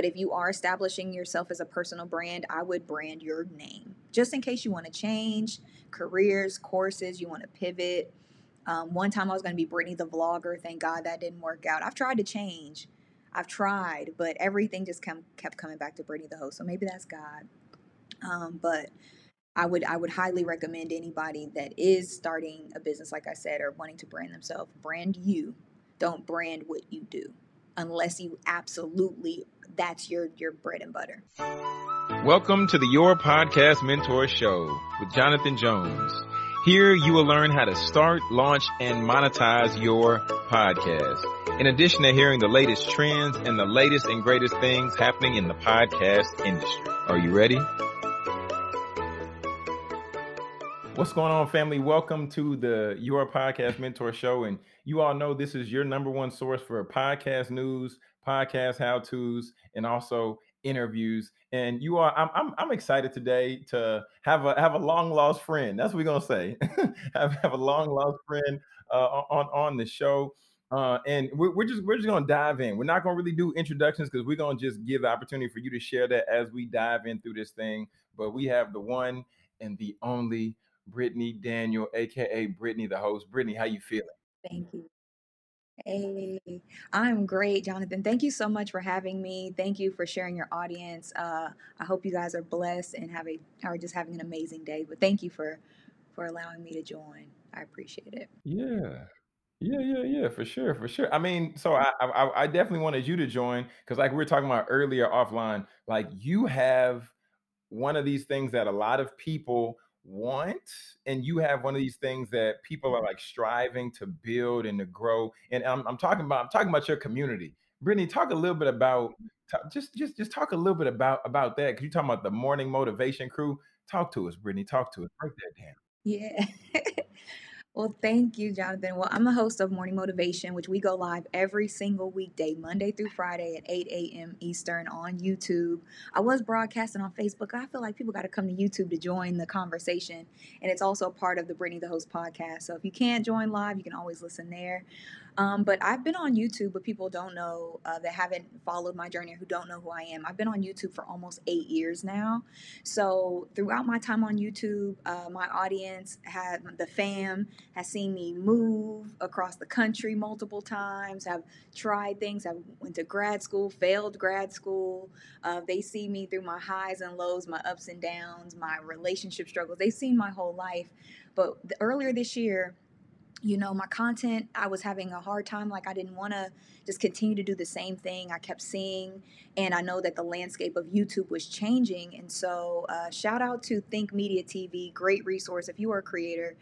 But if you are establishing yourself as a personal brand, I would brand your name just in case you want to change careers, courses, you want to pivot. Um, one time I was going to be Brittany the vlogger. Thank God that didn't work out. I've tried to change. I've tried, but everything just come, kept coming back to Brittany the host. So maybe that's God. Um, but I would I would highly recommend anybody that is starting a business, like I said, or wanting to brand themselves, brand you. Don't brand what you do, unless you absolutely that's your your bread and butter. Welcome to the Your Podcast Mentor Show with Jonathan Jones. Here you will learn how to start, launch, and monetize your podcast. In addition to hearing the latest trends and the latest and greatest things happening in the podcast industry. Are you ready? What's going on, family? Welcome to the Your Podcast Mentor Show. And you all know this is your number one source for podcast news, podcast how to's, and also interviews. And you are, I'm, I'm, I'm excited today to have a have a long lost friend. That's what we're gonna say. have have a long lost friend uh, on on the show. Uh, and we're, we're just we're just gonna dive in. We're not gonna really do introductions because we're gonna just give the opportunity for you to share that as we dive in through this thing. But we have the one and the only Brittany Daniel, aka Brittany, the host. Brittany, how you feeling? Thank you. Hey, I'm great, Jonathan. Thank you so much for having me. Thank you for sharing your audience. Uh, I hope you guys are blessed and have a are just having an amazing day. But thank you for for allowing me to join. I appreciate it. Yeah. Yeah, yeah, yeah, for sure, for sure. I mean, so I I, I definitely wanted you to join because like we were talking about earlier offline, like you have one of these things that a lot of people want and you have one of these things that people are like striving to build and to grow and i'm, I'm talking about i'm talking about your community. Brittany talk a little bit about mm-hmm. just just just talk a little bit about about that because you're talking about the morning motivation crew. Talk to us brittany talk to us. Break that down. Yeah Well, thank you, Jonathan. Well, I'm the host of Morning Motivation, which we go live every single weekday, Monday through Friday at 8 a.m. Eastern on YouTube. I was broadcasting on Facebook. I feel like people got to come to YouTube to join the conversation. And it's also part of the Brittany the Host podcast. So if you can't join live, you can always listen there. Um, but I've been on YouTube, but people don't know uh, that haven't followed my journey or who don't know who I am. I've been on YouTube for almost eight years now. So throughout my time on YouTube, uh, my audience had the fam has seen me move across the country multiple times. I've tried things. I went to grad school, failed grad school. Uh, they see me through my highs and lows, my ups and downs, my relationship struggles. They've seen my whole life. But the, earlier this year, you know, my content, I was having a hard time. Like, I didn't want to just continue to do the same thing. I kept seeing, and I know that the landscape of YouTube was changing. And so, uh, shout out to Think Media TV, great resource. If you are a creator,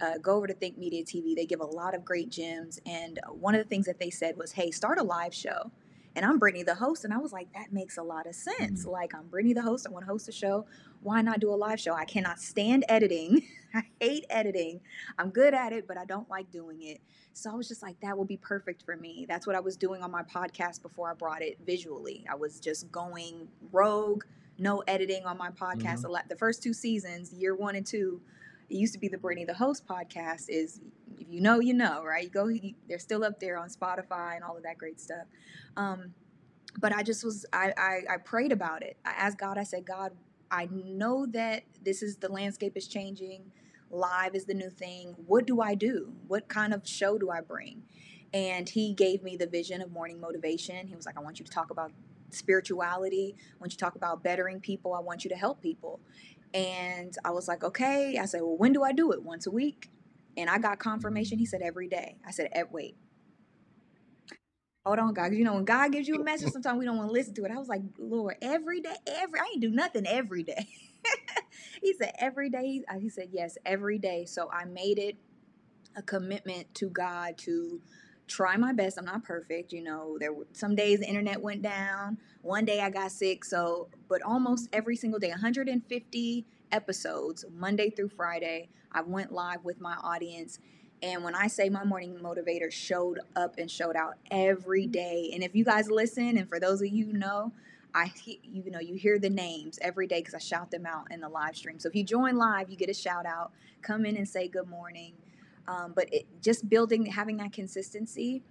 uh, go over to Think Media TV. They give a lot of great gems. And one of the things that they said was, hey, start a live show and I'm Brittany the host. And I was like, that makes a lot of sense. Mm-hmm. Like, I'm Brittany the host. I want to host a show. Why not do a live show? I cannot stand editing. I hate editing. I'm good at it, but I don't like doing it. So I was just like, that would be perfect for me. That's what I was doing on my podcast before I brought it visually. I was just going rogue, no editing on my podcast. Mm-hmm. The first two seasons, year one and two, it used to be the Brittany the host podcast is if you know you know right? You go they're still up there on spotify and all of that great stuff. Um, but i just was I, I i prayed about it. I asked god i said god i know that this is the landscape is changing. Live is the new thing. What do i do? What kind of show do i bring? And he gave me the vision of morning motivation. He was like i want you to talk about spirituality. I want you to talk about bettering people. I want you to help people and I was like, okay. I said, well, when do I do it? Once a week? And I got confirmation. He said, every day. I said, wait. Hold on, God. You know, when God gives you a message, sometimes we don't want to listen to it. I was like, Lord, every day, every, I ain't do nothing every day. he said, every day. Uh, he said, yes, every day. So I made it a commitment to God to try my best. I'm not perfect, you know. There were some days the internet went down. One day I got sick, so but almost every single day, 150 episodes, Monday through Friday, I went live with my audience. And when I say my morning motivator showed up and showed out every day, and if you guys listen, and for those of you know, I you know you hear the names every day because I shout them out in the live stream. So if you join live, you get a shout out. Come in and say good morning. Um, but it, just building, having that consistency,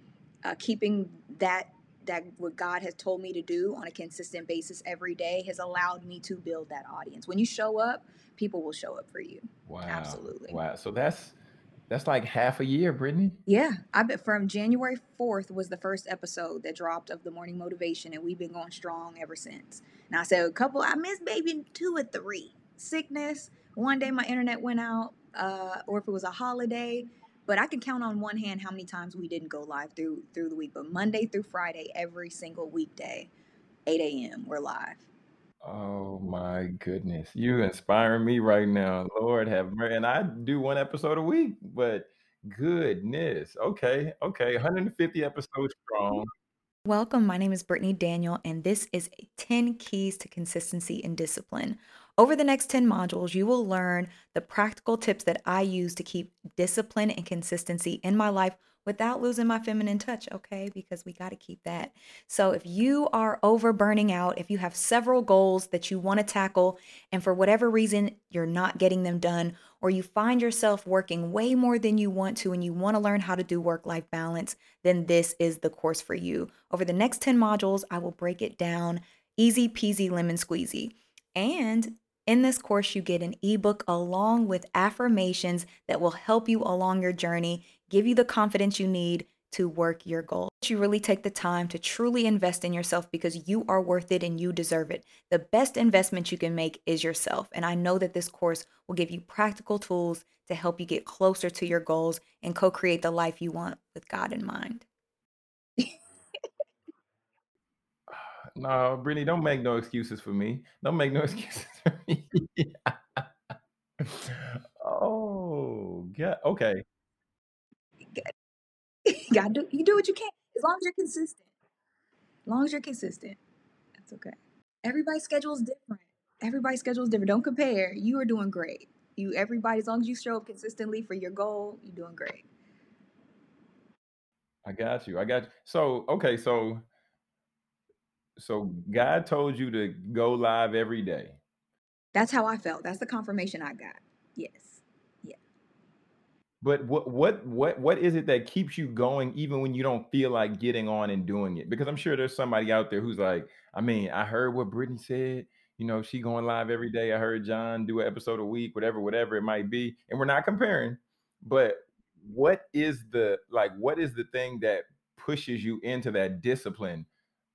uh, keeping that that what God has told me to do on a consistent basis every day has allowed me to build that audience. When you show up, people will show up for you. Wow. Absolutely. Wow. So that's that's like half a year, Brittany. Yeah, I bet from January 4th was the first episode that dropped of the morning motivation, and we've been going strong ever since. Now I said a couple, I missed maybe two or three. Sickness. One day my internet went out, uh, or if it was a holiday. But I can count on one hand how many times we didn't go live through through the week. But Monday through Friday, every single weekday, 8 a.m. we're live. Oh my goodness. You inspiring me right now. Lord have mercy. And I do one episode a week, but goodness. Okay. Okay. 150 episodes strong. Welcome. My name is Brittany Daniel, and this is 10 Keys to Consistency and Discipline. Over the next 10 modules, you will learn the practical tips that I use to keep discipline and consistency in my life without losing my feminine touch, okay? Because we got to keep that. So if you are over burning out, if you have several goals that you want to tackle, and for whatever reason you're not getting them done, or you find yourself working way more than you want to and you want to learn how to do work life balance, then this is the course for you. Over the next 10 modules, I will break it down easy peasy lemon squeezy. And in this course, you get an ebook along with affirmations that will help you along your journey give you the confidence you need to work your goal. You really take the time to truly invest in yourself because you are worth it and you deserve it. The best investment you can make is yourself. And I know that this course will give you practical tools to help you get closer to your goals and co create the life you want with God in mind. No, Brittany, don't make no excuses for me. Don't make no excuses for me. oh, yeah. Okay. you gotta do you do what you can as long as you're consistent. As long as you're consistent, that's okay. Everybody's schedule is different. Everybody's schedule is different. Don't compare. You are doing great. You everybody, as long as you show up consistently for your goal, you're doing great. I got you. I got you. So okay, so so God told you to go live every day. That's how I felt. That's the confirmation I got. Yes. Yeah. But what what what what is it that keeps you going even when you don't feel like getting on and doing it? Because I'm sure there's somebody out there who's like, I mean, I heard what Brittany said. You know, she going live every day. I heard John do an episode a week, whatever, whatever it might be. And we're not comparing, but what is the like what is the thing that pushes you into that discipline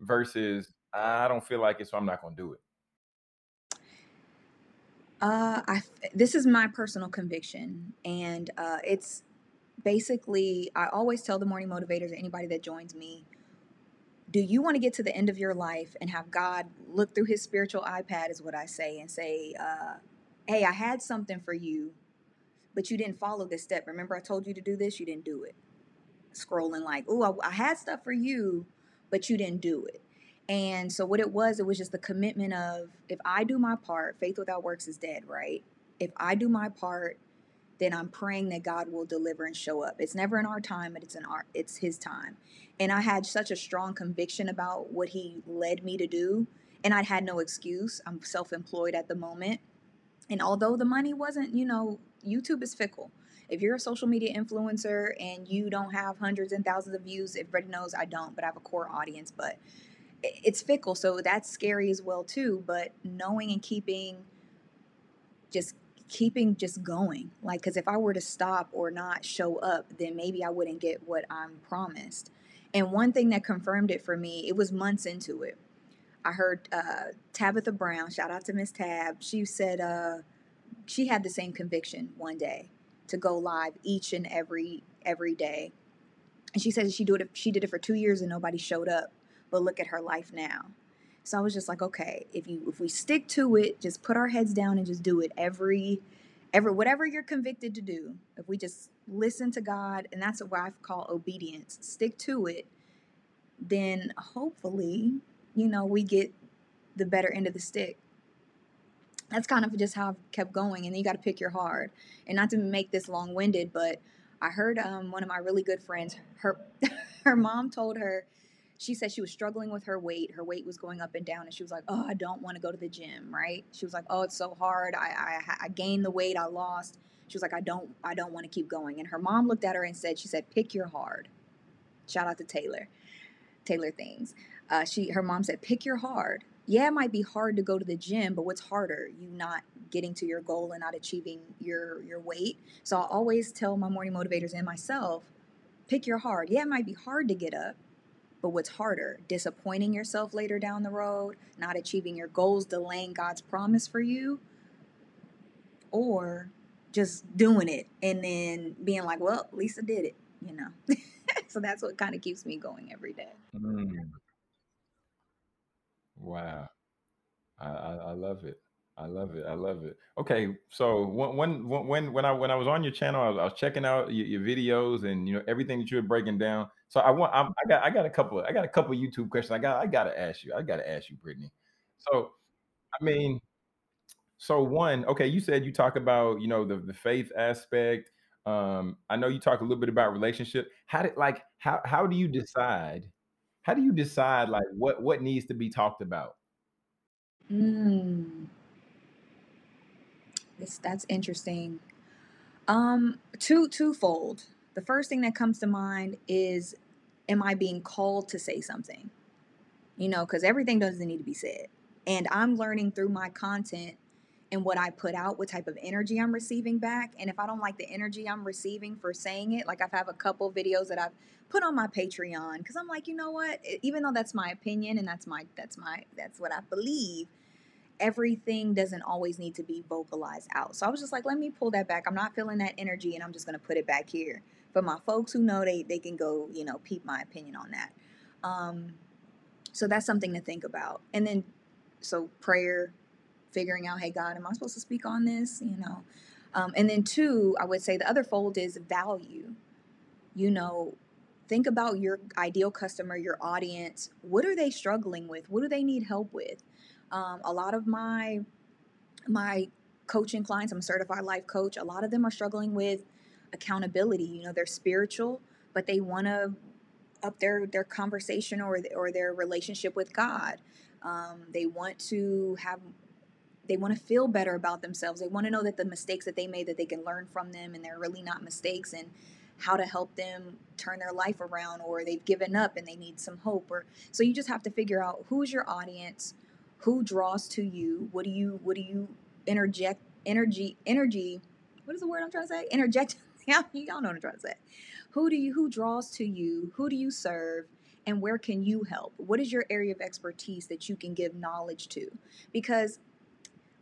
versus I don't feel like it, so I'm not gonna do it? Uh, I this is my personal conviction, and uh, it's basically I always tell the morning motivators or anybody that joins me, do you want to get to the end of your life and have God look through His spiritual iPad, is what I say, and say, uh, "Hey, I had something for you, but you didn't follow this step. Remember, I told you to do this, you didn't do it." Scrolling like, "Oh, I, I had stuff for you, but you didn't do it." And so what it was, it was just the commitment of if I do my part, faith without works is dead, right? If I do my part, then I'm praying that God will deliver and show up. It's never in our time, but it's in our it's his time. And I had such a strong conviction about what he led me to do, and I had no excuse. I'm self-employed at the moment. And although the money wasn't, you know, YouTube is fickle. If you're a social media influencer and you don't have hundreds and thousands of views, everybody knows I don't, but I have a core audience, but it's fickle so that's scary as well too but knowing and keeping just keeping just going like because if i were to stop or not show up then maybe i wouldn't get what i'm promised. And one thing that confirmed it for me it was months into it. I heard uh, tabitha brown shout out to miss tab she said uh, she had the same conviction one day to go live each and every every day and she says she did it she did it for two years and nobody showed up but look at her life now. So I was just like, okay, if you if we stick to it, just put our heads down and just do it every every whatever you're convicted to do. If we just listen to God, and that's what I call obedience, stick to it, then hopefully, you know, we get the better end of the stick. That's kind of just how I've kept going, and you got to pick your hard. And not to make this long-winded, but I heard um, one of my really good friends, her her mom told her she said she was struggling with her weight. Her weight was going up and down, and she was like, "Oh, I don't want to go to the gym." Right? She was like, "Oh, it's so hard. I, I I gained the weight I lost." She was like, "I don't I don't want to keep going." And her mom looked at her and said, "She said, pick your hard." Shout out to Taylor. Taylor things. Uh, she her mom said, pick your hard. Yeah, it might be hard to go to the gym, but what's harder? You not getting to your goal and not achieving your your weight. So I always tell my morning motivators and myself, pick your hard. Yeah, it might be hard to get up, but what's harder? Disappointing yourself later down the road, not achieving your goals, delaying God's promise for you, or just doing it and then being like, well, Lisa did it, you know. so that's what kind of keeps me going every day. Mm. Wow. I, I, love it. I love it. I love it. Okay, so when when when when I when I was on your channel, I was, I was checking out your, your, videos and you know everything that you were breaking down. So I want I'm, I got I got a couple I got a couple YouTube questions. I got I got to ask you. I got to ask you, Brittany. So I mean, so one, okay, you said you talk about you know the the faith aspect. Um, I know you talk a little bit about relationship. How did like how how do you decide? How do you decide like what what needs to be talked about? Mm. This, that's interesting. Um, two twofold. The first thing that comes to mind is, am I being called to say something? You know, because everything doesn't need to be said, and I'm learning through my content and what I put out, what type of energy I'm receiving back. And if I don't like the energy I'm receiving for saying it, like I've have a couple videos that I've put on my Patreon because I'm like, you know what? Even though that's my opinion and that's my that's my that's what I believe, everything doesn't always need to be vocalized out. So I was just like, let me pull that back. I'm not feeling that energy and I'm just going to put it back here. For my folks who know they they can go, you know, peep my opinion on that. Um so that's something to think about. And then so prayer, figuring out, hey God, am I supposed to speak on this, you know? Um, and then two, I would say the other fold is value. You know, think about your ideal customer, your audience. What are they struggling with? What do they need help with? Um, a lot of my my coaching clients, I'm a certified life coach. A lot of them are struggling with accountability. You know, they're spiritual, but they want to up their their conversation or or their relationship with God. Um, they want to have they want to feel better about themselves. They want to know that the mistakes that they made that they can learn from them and they're really not mistakes and how to help them turn their life around or they've given up and they need some hope or so you just have to figure out who's your audience? Who draws to you? What do you what do you interject energy energy what is the word i'm trying to say? Interject yeah, y'all know what i'm trying to say. Who do you who draws to you? Who do you serve? And where can you help? What is your area of expertise that you can give knowledge to? Because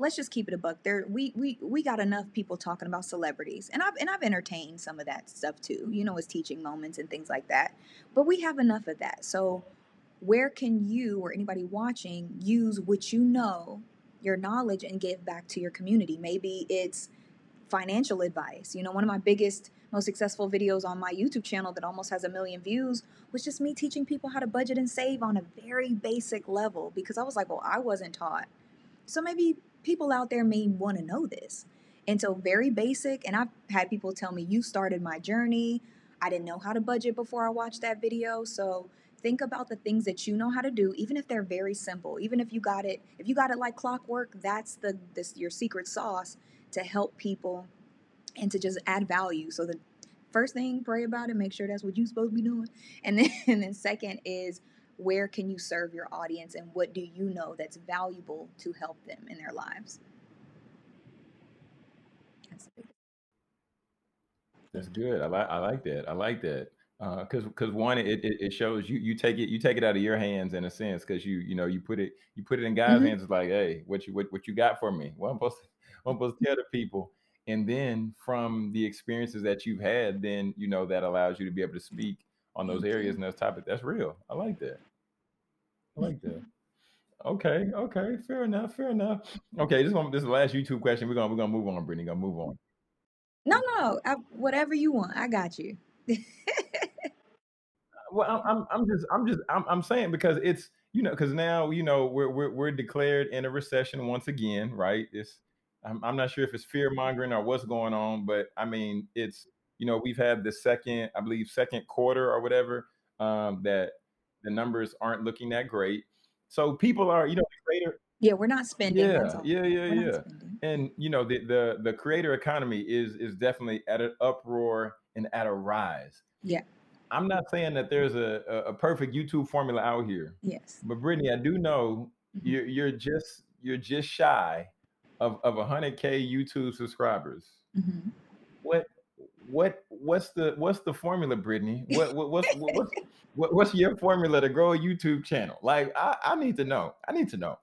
let's just keep it a buck there we we we got enough people talking about celebrities and i've and i've entertained some of that stuff too you know as teaching moments and things like that but we have enough of that so where can you or anybody watching use what you know, your knowledge, and give back to your community? Maybe it's financial advice. You know, one of my biggest, most successful videos on my YouTube channel that almost has a million views was just me teaching people how to budget and save on a very basic level because I was like, well, I wasn't taught. So maybe people out there may want to know this. And so, very basic. And I've had people tell me, you started my journey. I didn't know how to budget before I watched that video. So, think about the things that you know how to do even if they're very simple even if you got it if you got it like clockwork that's the this your secret sauce to help people and to just add value so the first thing pray about it make sure that's what you're supposed to be doing and then and then second is where can you serve your audience and what do you know that's valuable to help them in their lives that's, good i like i like that i like that because uh, because one it, it, it shows you you take it you take it out of your hands in a sense because you you know you put it you put it in God's mm-hmm. hands. It's like hey what you what, what you got for me? What I'm supposed to, what I'm supposed to tell the people. And then from the experiences that you've had, then you know that allows you to be able to speak on those areas and those topics. That's real. I like that. Like that. Okay, okay, fair enough, fair enough. Okay, this one, this is the last YouTube question. We're gonna we're gonna move on, Brittany. Gonna move on. No, no, I, whatever you want, I got you. well, I'm, I'm just, I'm just, I'm, I'm saying because it's, you know, because now, you know, we're, we're, we're declared in a recession once again, right? It's, I'm, I'm not sure if it's fear mongering or what's going on, but I mean, it's, you know, we've had the second, I believe, second quarter or whatever, um, that the numbers aren't looking that great. So people are, you know, the creator. Yeah, we're not spending. Yeah, yeah, yeah, we're yeah. And you know, the the the creator economy is is definitely at an uproar and at a rise. Yeah. I'm not saying that there's a, a, a perfect YouTube formula out here, Yes. but Brittany, I do know Mhm. you're you're just you're just shy of of 100k YouTube subscribers. hmm What what what's the what's the formula, Brittany? What what what's what, what's what, what's your formula to grow a YouTube channel? Like I, I need to know. I need to know.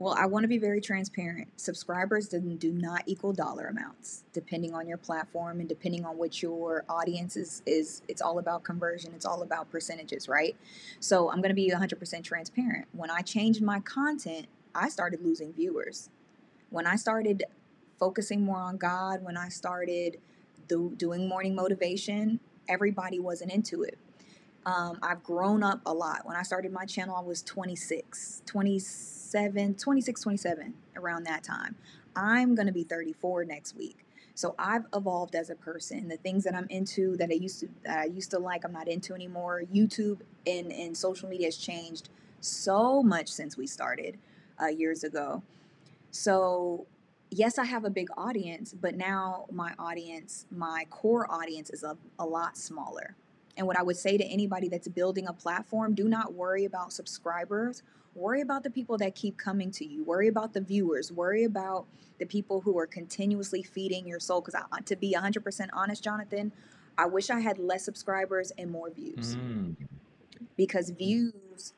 Well, I want to be very transparent. Subscribers do, not equal dollar amounts, depending on your platform and depending on what your audience is. Is it's all about conversion. It's all about percentages, right? So I'm going to be 100% transparent. When I changed my content, I started losing viewers. When I started focusing more on God, when I started do, doing morning motivation, everybody wasn't into it. Um, I've grown up a lot. When I started my channel, I was 26, 27, 26, 27, around that time. I'm going to be 34 next week. So I've evolved as a person. The things that I'm into that I used to that I used to like, I'm not into anymore. YouTube and, and social media has changed so much since we started uh, years ago. So yes, I have a big audience, but now my audience, my core audience is a, a lot smaller. And what I would say to anybody that's building a platform, do not worry about subscribers. Worry about the people that keep coming to you. Worry about the viewers. Worry about the people who are continuously feeding your soul. Because to be 100% honest, Jonathan, I wish I had less subscribers and more views. Mm. Because views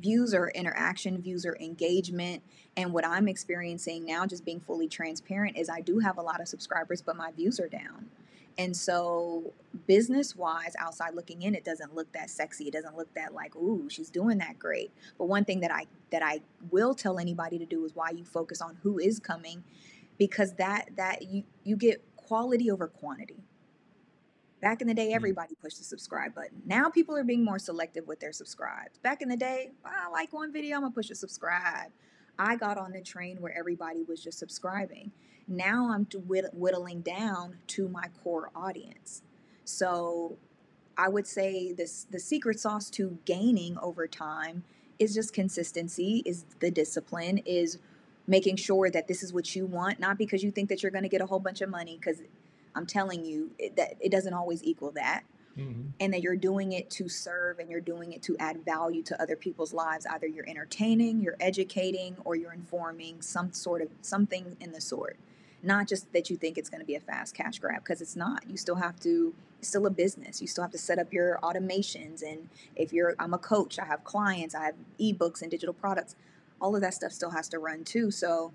views are interaction, views are engagement. And what I'm experiencing now, just being fully transparent, is I do have a lot of subscribers, but my views are down. And so, business wise, outside looking in, it doesn't look that sexy. It doesn't look that like, ooh, she's doing that great. But one thing that I that I will tell anybody to do is why you focus on who is coming, because that that you you get quality over quantity. Back in the day, Mm. everybody pushed the subscribe button. Now people are being more selective with their subscribes. Back in the day, I like one video, I'm gonna push a subscribe. I got on the train where everybody was just subscribing. Now I'm whittling down to my core audience. So I would say this the secret sauce to gaining over time is just consistency, is the discipline, is making sure that this is what you want, not because you think that you're going to get a whole bunch of money because I'm telling you it, that it doesn't always equal that Mhm. and that you're doing it to serve and you're doing it to add value to other people's lives either you're entertaining you're educating or you're informing some sort of something in the sort not just that you think it's going to be a fast cash grab because it's not you still have to it's still a business you still have to set up your automations and if you're i'm a coach i have clients i have ebooks and digital products all of that stuff still has to run too so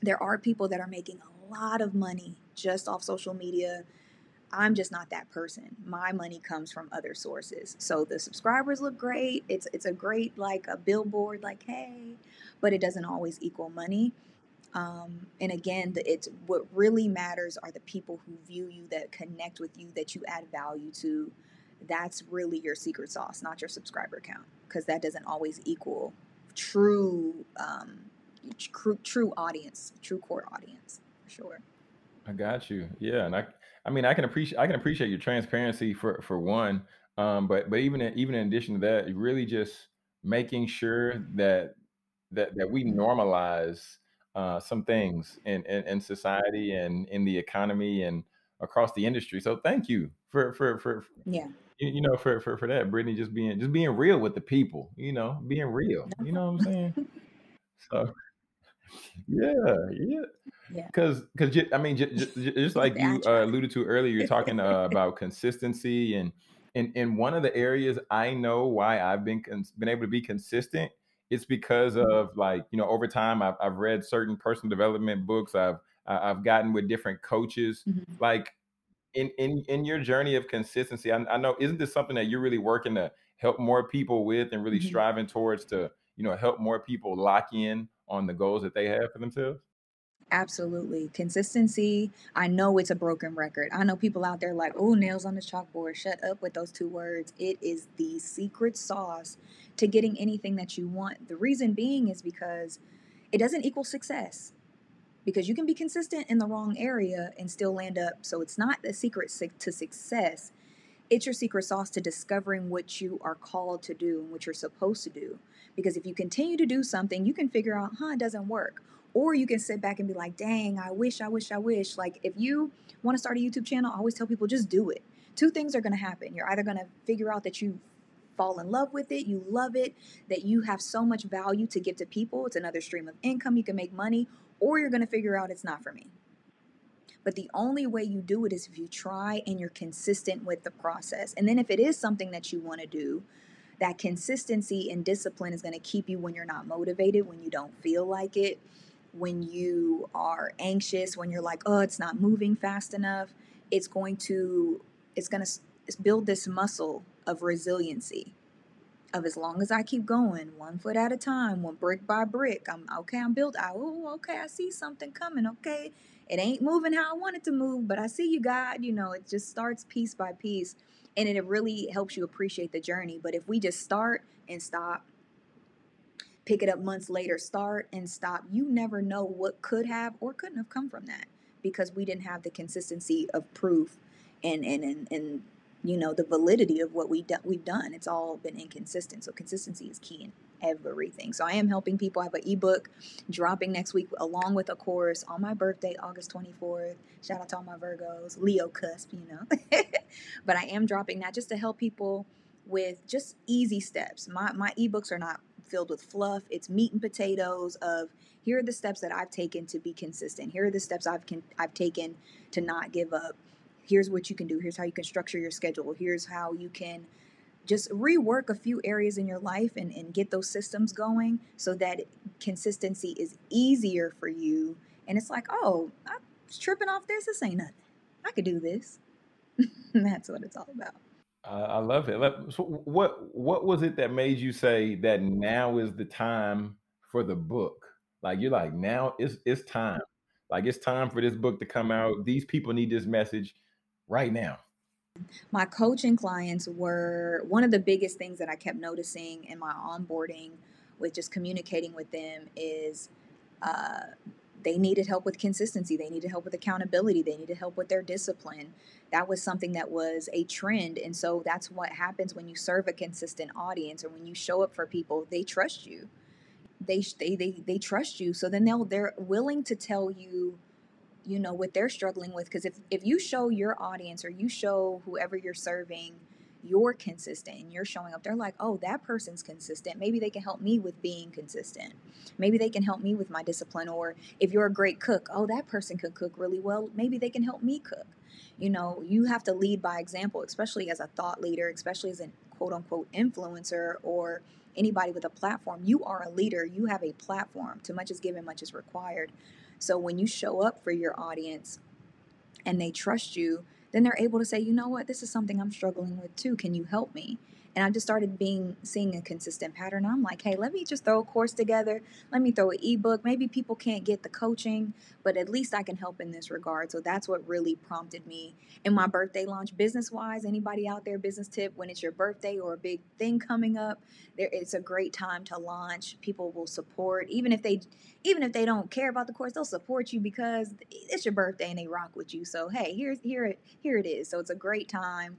there are people that are making a lot of money just off social media I'm just not that person. My money comes from other sources. So the subscribers look great. It's it's a great like a billboard like hey, but it doesn't always equal money. Um, and again, the, it's what really matters are the people who view you, that connect with you, that you add value to. That's really your secret sauce, not your subscriber count, because that doesn't always equal true, um, true, true audience, true core audience, for sure. I got you. Yeah, and I I mean I can appreciate I can appreciate your transparency for for one. Um, but but even in, even in addition to that, really just making sure that that that we normalize uh, some things in, in in society and in the economy and across the industry. So thank you for for for Yeah. you you know for for for that, Brittany. Just being just being real with the people. You know, being real. You know what I'm saying? So yeah, yeah. Yeah. Because, because I mean, j- j- just like you uh, alluded to earlier, you're talking uh, about consistency, and in in one of the areas I know why I've been cons- been able to be consistent. It's because of like you know over time I've I've read certain personal development books. I've I've gotten with different coaches. Mhm. Like in in in your journey of consistency, I, I know isn't this something that you're really working to help more people with, and really Mhm. striving towards to you know help more people lock in on the goals that they have for themselves. Absolutely. Consistency. I know it's a broken record. I know people out there like, oh, nails on the chalkboard. Shut up with those two words. It is the secret sauce to getting anything that you want. The reason being is because it doesn't equal success. Because you can be consistent in the wrong area and still land up. So it's not the secret to success. It's your secret sauce to discovering what you are called to do and what you're supposed to do. Because if you continue to do something, you can figure out, huh, it doesn't work. Or you can sit back and be like, dang, I wish, I wish, I wish. Like if you want to start a YouTube channel, I always tell people just do it. two things are going to happen. You're either going to figure out that you fall in love with it, you love it, that you have so much value to give to people, it's another stream of income, you can make money, or you're going to figure out it's not for me. But the only way you do it is if you try and you're consistent with the process. And then if it is something that you want to do, that consistency and discipline is going to keep you when you're not motivated, when you don't feel like it, when you are anxious, when you're like, oh, it's not moving fast enough. It's going to, it's going to build this muscle of resiliency of as long as I keep going, one foot at a time, one brick by brick. I'm okay. I'm built. I oh okay. I see something coming. Okay, it ain't moving how I want it to move, but I see you, God. You know, it just starts piece by piece, and it really helps you appreciate the journey. But if we just start and stop, pick it up months later, start and stop, you never know what could have or couldn't have come from that because we didn't have the consistency of proof and and and, and you know the validity of what we do, we've done. It's all been inconsistent. So consistency is key in everything. So I am helping people. I have an ebook dropping next week along with a course on my birthday, August 24th. Shout out to all my Virgos, Leo cusp, you know. but I am dropping that just to help people with just easy steps. My my ebooks are not filled with fluff. It's meat and potatoes of here are the steps that I've taken to be consistent. Here are the steps I've can, I've taken to not give up here's what you can do here's how you can structure your schedule here's how you can just rework a few areas in your life and, and get those systems going so that consistency is easier for you and it's like oh i'm tripping off this this ain't nothing i could do this that's what it's all about I love it. So what what was it that made you say that now is the time for the book? Like you're like now it's it's time. Like it's time for this book to come out. These people need this message right now? My coaching clients were one of the biggest things that I kept noticing in my onboarding with just communicating with them is uh, they needed help with consistency. They needed help with accountability. They needed help with their discipline. That was something that was a trend. And so that's what happens when you serve a consistent audience or when you show up for people, they trust you. They, they, they, they trust you. So then they'll, they're willing to tell you you know what they're struggling with because if if you show your audience or you show whoever you're serving you're consistent and you're showing up they're like oh that person's consistent. Maybe they can help me with being consistent. Maybe they can help me with my discipline or if you're a great cook oh that person can cook really well. Maybe they can help me cook. You know you have to lead by example especially as a thought leader especially as a quote unquote influencer or anybody with a platform. You are a leader. You have a platform too much is given much is required so when you show up for your audience and they trust you, then they're able to say, you know what, this is something I'm struggling with too. Can you help me? And I just started being seeing a consistent pattern. I'm like, hey, let me just throw a course together. Let me throw an ebook. Maybe people can't get the coaching, but at least I can help in this regard. So that's what really prompted me in my birthday launch. Business wise, anybody out there, business tip, when it's your birthday or a big thing coming up, there it's a great time to launch. People will support, even if they even if they don't care about the course, they'll support you because it's your birthday and they rock with you. So hey, here's here it here it is. So it's a great time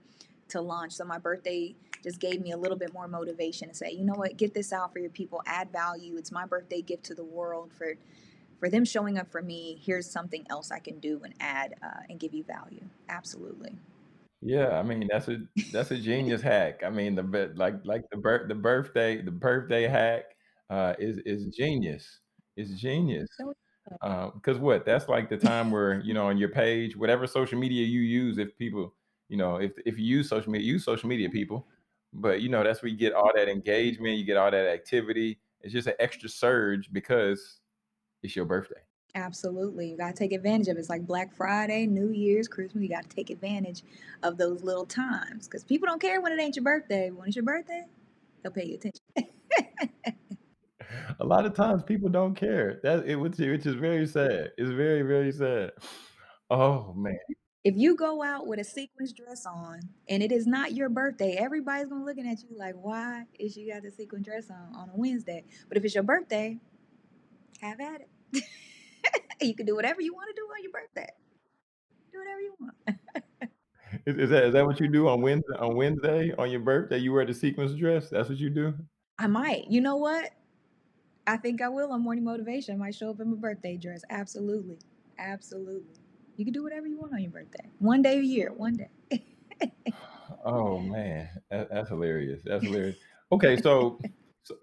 to launch. So my birthday just gave me a little bit more motivation to say, you know what, get this out for your people, add value. It's my birthday gift to the world for for them showing up for me. Here's something else I can do and add uh, and give you value. Absolutely. Yeah, I mean that's a that's a genius hack. I mean the like like the birth the birthday the birthday hack uh, is is genius. It's genius. Because uh, what? That's like the time where you know on your page, whatever social media you use, if people, you know, if if you use social media, use social media, people. But you know, that's where you get all that engagement, you get all that activity. It's just an extra surge because it's your birthday. Absolutely. You gotta take advantage of it. It's like Black Friday, New Year's, Christmas. You gotta take advantage of those little times. Because people don't care when it ain't your birthday. When it's your birthday, they'll pay you attention. a lot of times people don't care. That it which, which is very sad. It's very, very sad. Oh man if you go out with a sequins dress on and it is not your birthday, everybody's gonna looking at you like, why is she got the sequin dress on on a Wednesday? But if it's your birthday, have at it. you can do whatever you want to do on your birthday. Do whatever you want. is, is, that is that what you do on Wednesday on Wednesday on your birthday? You wear the sequins dress? That's what you do? I might. You know what? I think I will on morning motivation. I might show up in my birthday dress. Absolutely. Absolutely. You can do whatever you want on your birthday. One day a year, one day. oh man, that, that's hilarious. That's hilarious. Okay, so, so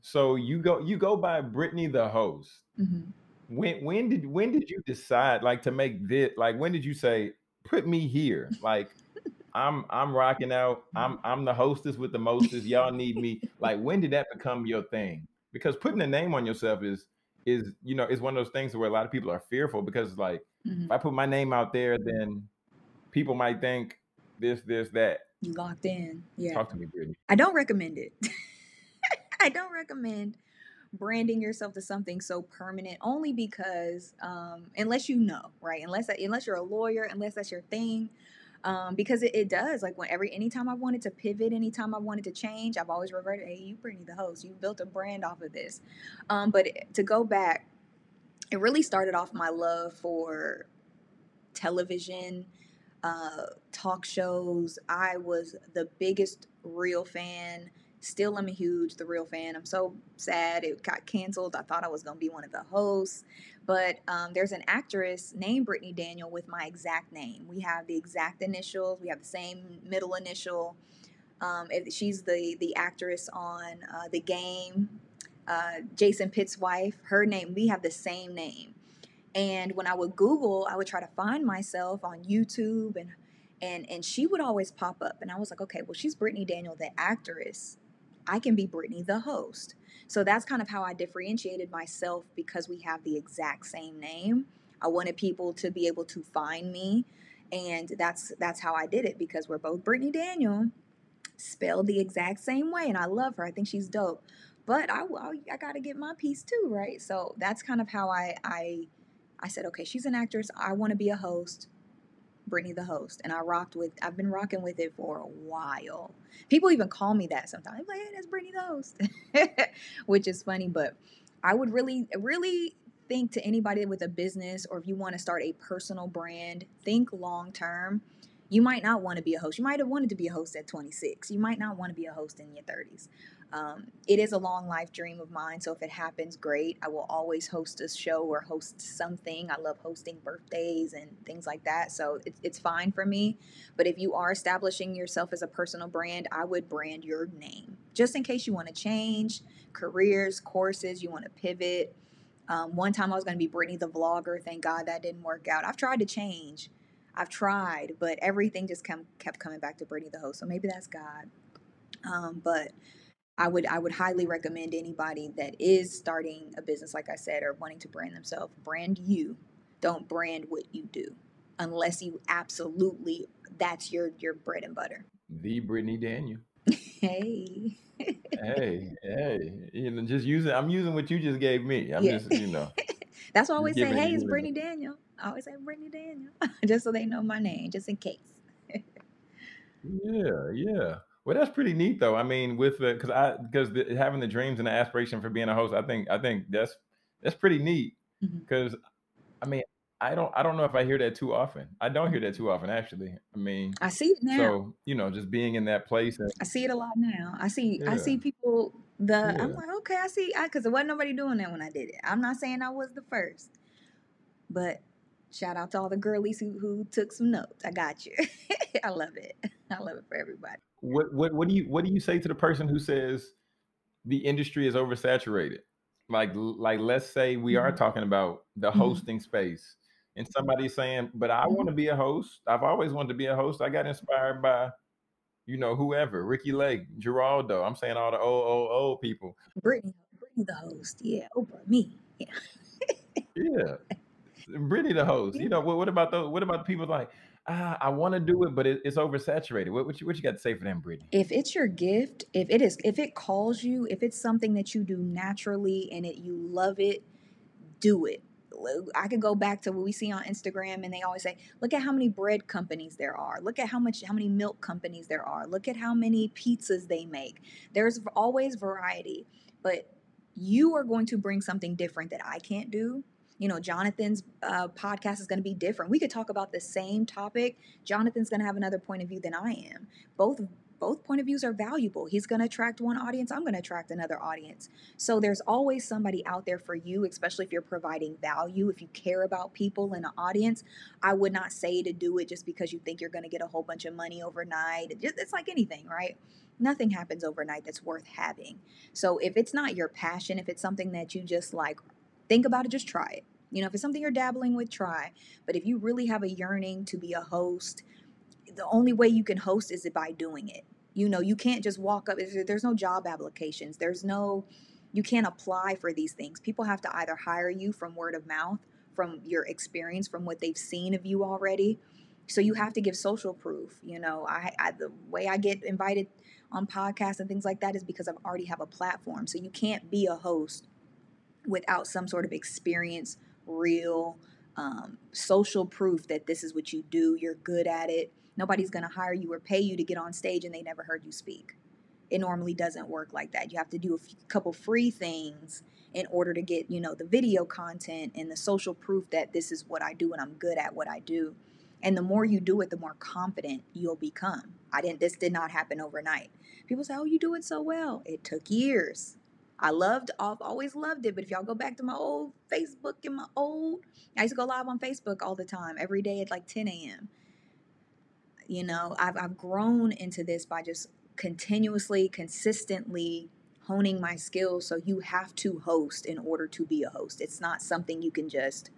so you go you go by Brittany the host. Mhm. When when did when did you decide like to make this like when did you say put me here like I'm I'm rocking out I'm I'm the hostess with the mostest y'all need me like when did that become your thing because putting a name on yourself is is you know is one of those things where a lot of people are fearful because like Mhm. if I put my name out there then people might think this this that You locked in. Yeah. talk to me Brittany I don't recommend it. I don't recommend branding yourself to something so permanent only because um, unless you know right unless unless you're a lawyer unless that's your thing um, because it, it does like when every anytime i wanted to pivot anytime i wanted to change i've always reverted hey you brittany the host you built a brand off of this. Um, but to go back it really started off my love for television uh, talk shows. I was the biggest real fan Still, I'm a huge The Real fan. I'm so sad it got canceled. I thought I was going to be one of the hosts. But um, there's an actress named Brittany Daniel with my exact name. We have the exact initials, we have the same middle initial. Um, she's the, the actress on uh, The Game, uh, Jason Pitts' wife. Her name, we have the same name. And when I would Google, I would try to find myself on YouTube and and and she would always pop up and i was like okay well she's brittany daniel the actress I can be Brittany, the host. So that's kind of how I differentiated myself because we have the exact same name. I wanted people to be able to find me, and that's that's how I did it because we're both Brittany Daniel, spelled the exact same way, and I love her. I think she's dope. But I I, I got to get my piece too, right? So that's kind of how I I I said, okay, she's an actress. I want to be a host. Brittany the host, and I rocked with. I've been rocking with it for a while. People even call me that sometimes. Like, hey, that's Brittany the host, which is funny. But I would really, really think to anybody with a business, or if you want to start a personal brand, think long term. You might not want to be a host. You might have wanted to be a host at 26. You might not want to be a host in your 30s. Um, it is a long life dream of mine. So if it happens, great. I will always host a show or host something. I love hosting birthdays and things like that. So it's, it's fine for me. But if you are establishing yourself as a personal brand, I would brand your name just in case you want to change careers, courses, you want to pivot. Um, one time I was going to be Brittany the vlogger. Thank God that didn't work out. I've tried to change. I've tried, but everything just come, kept coming back to Brittany the host. So maybe that's God. Um, but I would I would highly recommend anybody that is starting a business, like I said, or wanting to brand themselves, brand you. Don't brand what you do, unless you absolutely that's your your bread and butter. The Brittany Daniel. Hey. hey, hey, you know, just using. I'm using what you just gave me. I'm Yeah. just, you know, That's why I always say, hey, it's Brittany Daniel. I always say Brittany Daniel, just so they know my name, just in case. Yeah, yeah. Well, that's pretty neat, though. I mean, with the because I because the, having the dreams and the aspiration for being a host, I think I think that's that's pretty neat. Mm-hmm. Because I mean, I don't I don't know if I hear that too often. I don't hear that too often, actually. I mean, I see it now. so you know, just being in that place and I see it a lot now. I see I see people the I'm like, okay, I see because there wasn't nobody doing that when I did it. I'm not saying I was the first. But shout out to all the girlies who, who took some notes. I got you. I love it. I love it for everybody. What what what do you what do you say to the person who says the industry is oversaturated? Like like let's say we are Mhm. talking about the Mhm. hosting space and somebody's saying, "But I Mhm. want to be a host. I've always wanted to be a host. I got inspired by you know whoever, Ricki Lake, Geraldo. I'm saying all the old old old people. Brittany, Brittany the host. Yeah, Oprah, me. Yeah. Yeah. Brittany the host. You know, what, what about those what about the people like, ah, I want to do it, but it, it's oversaturated. What, what you what you got to say for them, Brittany? If it's your gift, if it is if it calls you, if it's something that you do naturally and it you love it, do it. I could go back to what we see on Instagram and they always say, look at how many bread companies there are. Look at how much how many milk companies there are. Look at how many pizzas they make. There's always variety, but you are going to bring something different that I can't do. You know, Jonathan's uh, podcast is going to be different. We could talk about the same topic. Jonathan's going to have another point of view than I am. Both both point of views are valuable. He's going to attract one audience, I'm going to attract another audience. So there's always somebody out there for you, especially if you're providing value, if you care about people in an audience. I would not say to do it just because you think you're going to get a whole bunch of money overnight. It's like anything, right? Nothing happens overnight that's worth having. So if it's not your passion, if it's something that you just like think about it, just try it. You know, if it's something you're dabbling with, try. But if you really have a yearning to be a host, the only way you can host is by doing it. You know, you can't just walk up. There's no job applications. There's no, you can't apply for these things. People have to either hire you from word of mouth, from your experience, from what they've seen of you already. So you have to give social proof. You know, I, I the way I get invited on podcasts and things like that is because I already have a platform. So you can't be a host without some sort of experience, real um, social proof that this is what you do, you're good at it. Nobody's going to hire you or pay you to get on stage and they never heard you speak. It normally doesn't work like that. You have to do a couple free things in order to get, you know, the video content and the social proof that this is what I do and I'm good at what I do. And the more you do it, the more confident you'll become. I didn't this did not happen overnight. People say, "Oh, you do it so well." It took years. I loved, I've always loved it. But if y'all go back to my old Facebook and my old, I used to go live on Facebook all the time, every day at like 10 a.m. You know, I've, I've grown into this by just continuously, consistently honing my skills. So you have to host in order to be a host. It's not something you can just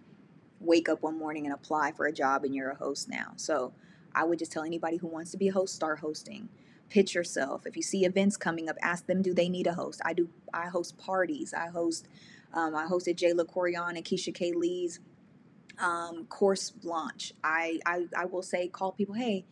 wake up one morning and apply for a job and you're a host now. So I would just tell anybody who wants to be a host, start hosting pitch yourself. If you see events coming up, ask them, do they need a host? I do. I host parties. I host. Um, I hosted Jayla Corian and Keisha K. Lee's um, course launch. I, I I will say, call people. Hey,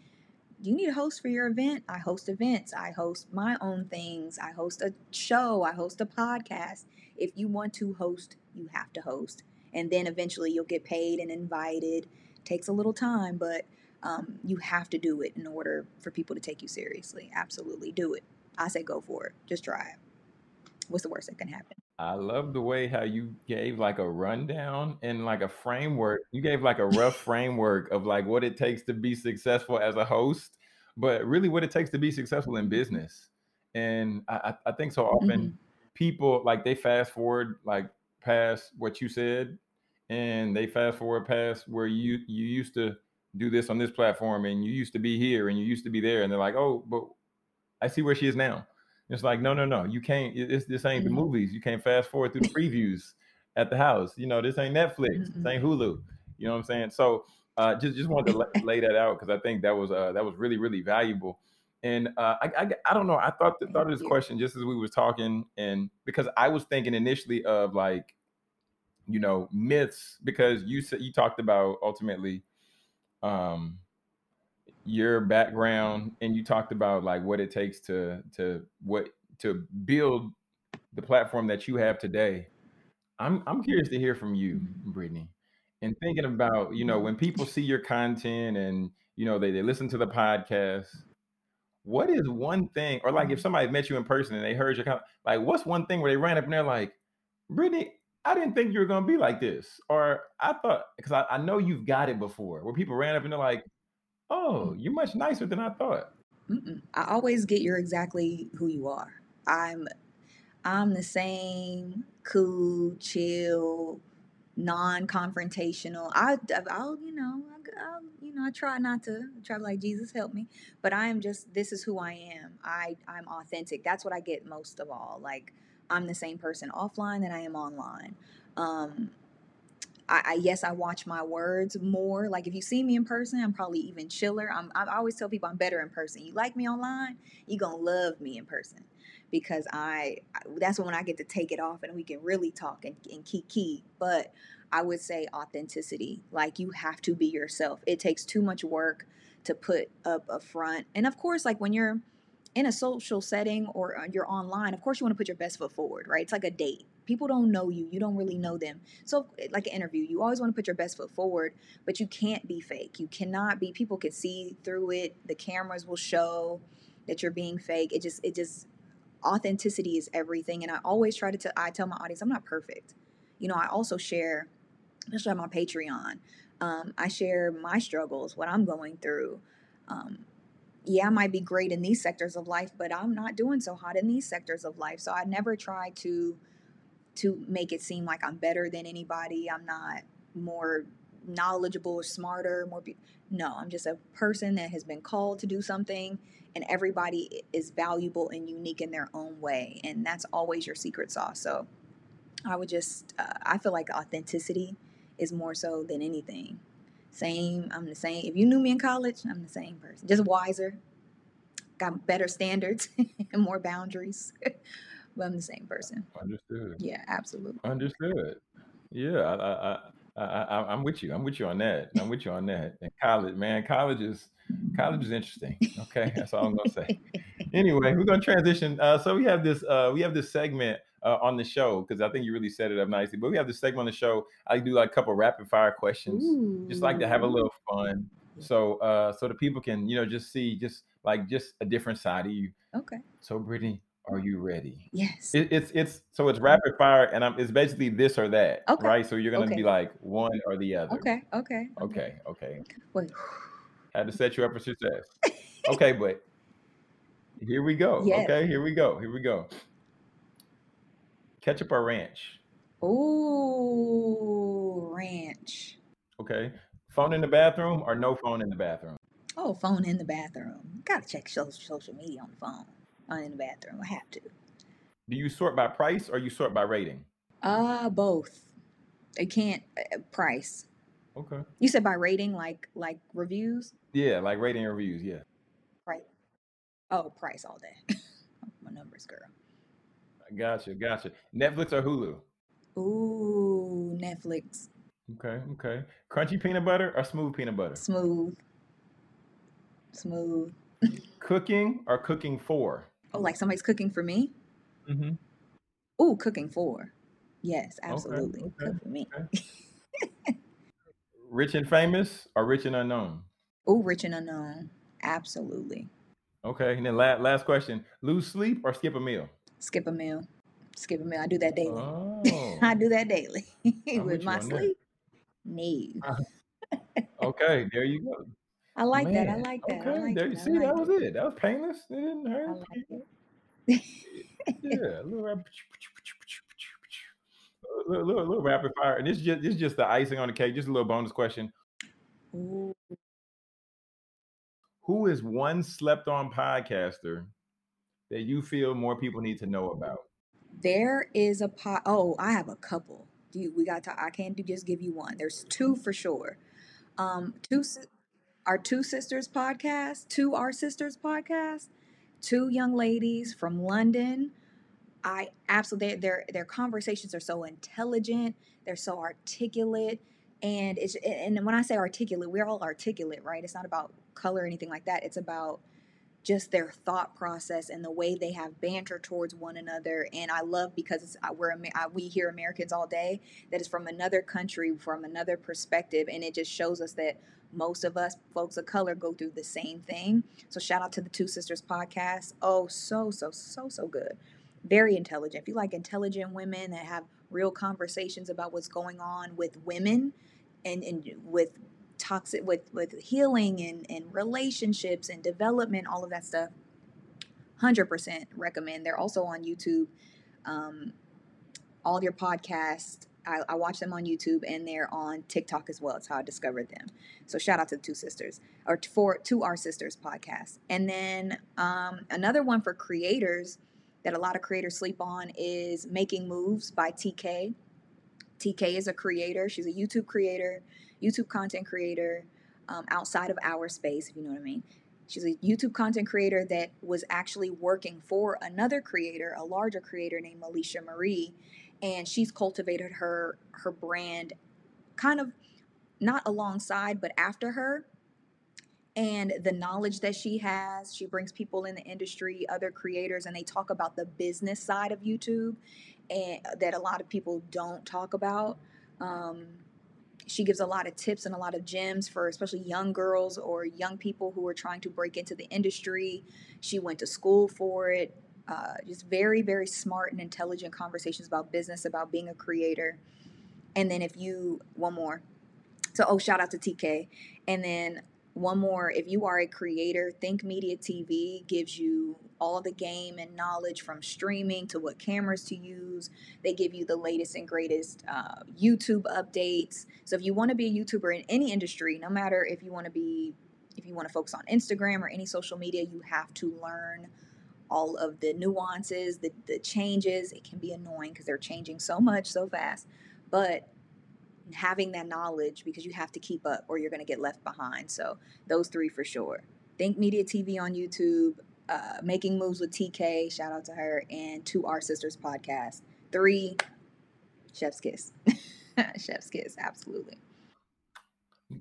do you need a host for your event? I host events. I host my own things. I host a show. I host a podcast. If you want to host, you have to host, and then eventually you'll get paid and invited. Takes a little time, but um, you have to do it in order for people to take you seriously. Absolutely, do it. I say go for it. Just try it. What's the worst that can happen? I love the way how you gave like a rundown and like a framework. You gave like a rough framework of like what it takes to be successful as a host, but really what it takes to be successful in business. And I, I think so often mm-hmm. people like they fast forward like past what you said and they fast forward past where you you used to do this on this platform and you used to be here and you used to be there and they're like oh but i see where she is now. It's like no no no you can't it's, this ain't mm-hmm. the movies. You can't fast forward through the previews at the house. You know this ain't netflix. Mm-hmm. this ain't hulu. You know what i'm saying? So uh, just just wanted to lay that out because i think that was uh, that was really really valuable. And uh, I, I, I don't know i thought the, thought of this question just as we was talking and because i was thinking initially of like you know myths because you said you talked about ultimately um, your background and you talked about like what it takes to to what to build the platform that you have today. I'm I'm curious to hear from you, Brittany, and thinking about you know when people see your content and you know they they listen to the podcast. What is one thing, or like if somebody met you in person and they heard your like what's one thing where they ran up and they're like, Brittany, I didn't think you were gonna be like this, or I thought because I, I know you've got it before, where people ran up and they're like, "Oh, mm. you're much nicer than I thought." Mm-mm. I always get you're exactly who you are. I'm I'm the same cool, chill, non-confrontational. I I'll you know I'll, you know I try not to try like Jesus help me, but I am just this is who I am. I I'm authentic. That's what I get most of all. Like I'm the same person offline than I am online. Um, I, I, yes, I watch my words more. Like if you see me in person, I'm probably even chiller. I'm, I always tell people I'm better in person. You like me online, you gonna love me in person because I that's when I get to take it off and we can really talk and, and key But I would say authenticity. Like you have to be yourself. It takes too much work to put up a front. And of course, like when you're in a social setting or uh, you're online, of course you want to put your best foot forward, right? It's like a date. People don't know you, you don't really know them. So, eh, like an interview, you always want to put your best foot forward, but you can't be fake. You cannot be, people can see through it. The cameras will show that you're being fake. It just, it just, authenticity is everything. And I always try to, tell, I tell my audience, I'm not perfect. You know, I also share, especially on my Patreon, um, I share my struggles, what I'm going through. Um, yeah, I might be great in these sectors of life, but I'm not doing so hot in these sectors of life. So I never try to to make it seem like I'm better than anybody. I'm not more knowledgeable or smarter, more be- no, I'm just a person that has been called to do something and everybody is valuable and unique in their own way and that's always your secret sauce. So I would just uh, I feel like authenticity is more so than anything. Same, I'm the same. If you knew me in college, I'm the same person. Just wiser, got better standards and more boundaries. but I'm the same person. Understood. Yeah, absolutely. Understood. Yeah, I, I, I, I, I'm with you. I'm with you on that. I'm with you on that. And college, man, college is college is interesting. Okay, that's all I'm gonna say. Anyway, we're gonna transition. Uh, so we have this uh, we have this segment uh, on the show because I think you really set it up nicely. But we have this segment on the show. I do like a couple rapid fire questions, Ooh. just like to have a little fun. So uh, so the people can you know just see just like just a different side of you. Okay. So Brittany, are you ready? Yes. It, it's it's so it's rapid fire, and I'm, it's basically this or that, Okay. right? So you're gonna Okay. be like one or the other. Okay. Okay. Okay. Okay. Wait. Had to set you up for success. Okay, but here we go. Yes. Okay, here we go. Here we go. Ketchup or ranch? Ooh, ranch. Okay. Phone in the bathroom or no phone in the bathroom? Oh, phone in the bathroom. Gotta check social social media on the phone. On in the bathroom. I have to. Do you sort by price or you sort by rating? Uh, both. I can't uh, price. Okay. You said by rating, like like reviews. Yeah, like rating and reviews. Yeah. Oh, price all day. My numbers, girl. Gotcha. Gotcha. Netflix or Hulu? Ooh, Netflix. Okay. Okay. Crunchy peanut butter or smooth peanut butter? Smooth. Smooth. Cooking or cooking for? Oh, like somebody's cooking for me? Mm-hmm. Ooh, cooking for. Yes, absolutely. okay, Cook for me. Rich and famous or rich and unknown? Ooh, rich and unknown. Absolutely. Okay. And then last, last question: lose sleep or skip a meal? Skip a meal. Skip a meal. I do that daily. Oh. I do that daily. with my sleep. No. Uh-huh. okay. There you go. I like that. I like that. I Okay. like there you see. like that was it. it. That was painless. It didn't hurt. like it. Yeah. A little, rap- a little, little, little rapid fire, and this is just this is just the icing on the cake. Just a little bonus question: Ooh. Who is one slept-on podcaster that you feel more people need to know about? There is a pot. Oh, I have a couple. Do you, we got to? I can't do, just give you one. There's two for sure. Um, two our two sisters podcast, two our sisters podcast, two young ladies from London. I absolutely their their conversations are so intelligent. They're so articulate, and it's and when I say articulate, we're all articulate, right? It's not about color or anything like that. It's about just their thought process and the way they have banter towards one another. And I love because we're we hear Americans all day that is from another country, from another perspective, and it just shows us that most of us folks of color go through the same thing. So shout out to the Two Sisters podcast. Oh, so so so so good. Very intelligent. If you like intelligent women that have real conversations about what's going on with women and, and with toxic with with healing and and relationships and development all of that stuff 100% recommend. They're also on youtube. Um, all your podcasts I, I watch them on youtube and they're on tiktok as well. It's how i discovered them. So shout out to the two sisters or for to our sisters podcast. And then um, another one for creators that a lot of creators sleep on is making moves by tk tk is a creator. She's a youtube creator YouTube content creator um, outside of our space, if you know what I mean. She's a YouTube content creator that was actually working for another creator, a larger creator named Alisha Marie, and she's cultivated her her brand kind of not alongside but after her. And the knowledge that she has, she brings people in the industry, other creators, and they talk about the business side of YouTube, and that a lot of people don't talk about. Um, she gives a lot of tips and a lot of gems for especially young girls or young people who are trying to break into the industry. She went to school for it. Uh, just very, very smart and intelligent conversations about business, about being a creator. And then if you, one more. So, oh, shout out to TK. And then one more if you are a creator think media tv gives you all the game and knowledge from streaming to what cameras to use they give you the latest and greatest uh, youtube updates so if you want to be a youtuber in any industry no matter if you want to be if you want to focus on instagram or any social media you have to learn all of the nuances the, the changes it can be annoying because they're changing so much so fast but having that knowledge because you have to keep up or you're going to get left behind. So those three for sure. Think Media TV on YouTube, uh, Making Moves with TK, shout out to her, and To Our Sisters podcast. Three, Chef's Kiss. Chef's Kiss, absolutely.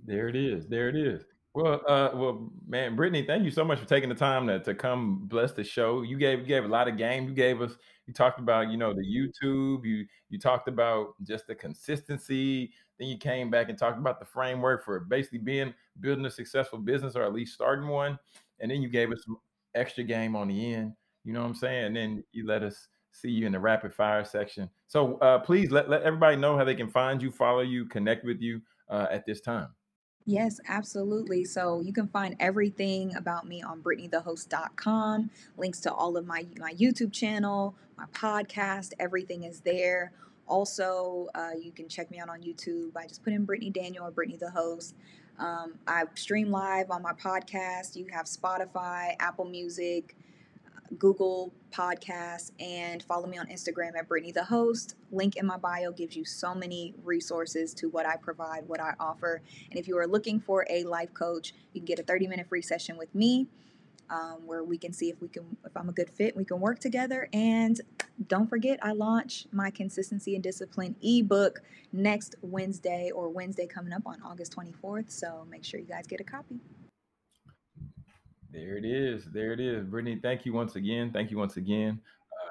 There it is. There it is. Well, uh, well, man, Brittany, thank you so much for taking the time to, to come bless the show. You gave you gave a lot of game. You gave us. You talked about you know the YouTube. You you talked about just the consistency. Then you came back and talked about the framework for basically being building a successful business or at least starting one. And then you gave us some extra game on the end. You know what I'm saying? And then you let us see you in the rapid fire section. So uh, please let, let everybody know how they can find you, follow you, connect with you uh, at this time. Yes, absolutely. So you can find everything about me on BrittanyTheHost.com. Links to all of my my YouTube channel, my podcast, everything is there. Also, uh, you can check me out on YouTube by just put in Brittany Daniel or Brittany the Host. Um, I stream live on my podcast. You have Spotify, Apple Music, Google Podcasts, and follow me on Instagram at Brittany the Host. Link in my bio gives you so many resources to what I provide, what I offer. And if you are looking for a life coach, you can get a 30 minute free session with me. Um, where we can see if we can if I'm a good fit, we can work together. And don't forget, I launch my consistency and discipline ebook next Wednesday or Wednesday coming up on August 24th. So make sure you guys get a copy. There it is. There it is. Brittany, thank you once again. Thank you once again. Uh,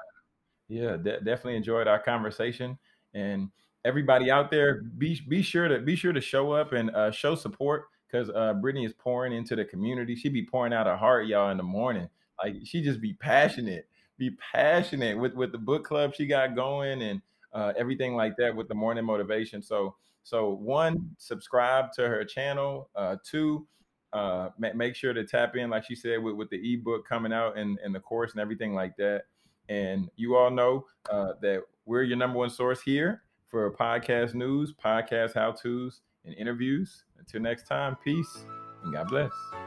yeah, de- definitely enjoyed our conversation. And everybody out there, be be sure to be sure to show up and uh, show support because uh, Brittany is pouring into the community. She be pouring out her heart, y'all, in the morning. Like she just be passionate, be passionate with with the book club she got going and uh, everything like that with the morning motivation. So so one, subscribe to her channel. Uh, two, uh, make sure to tap in, like she said, with, with the ebook coming out and, and the course and everything like that. And you all know uh, that we're your number one source here for podcast news, podcast how to's, and interviews. Until next time, peace and God bless.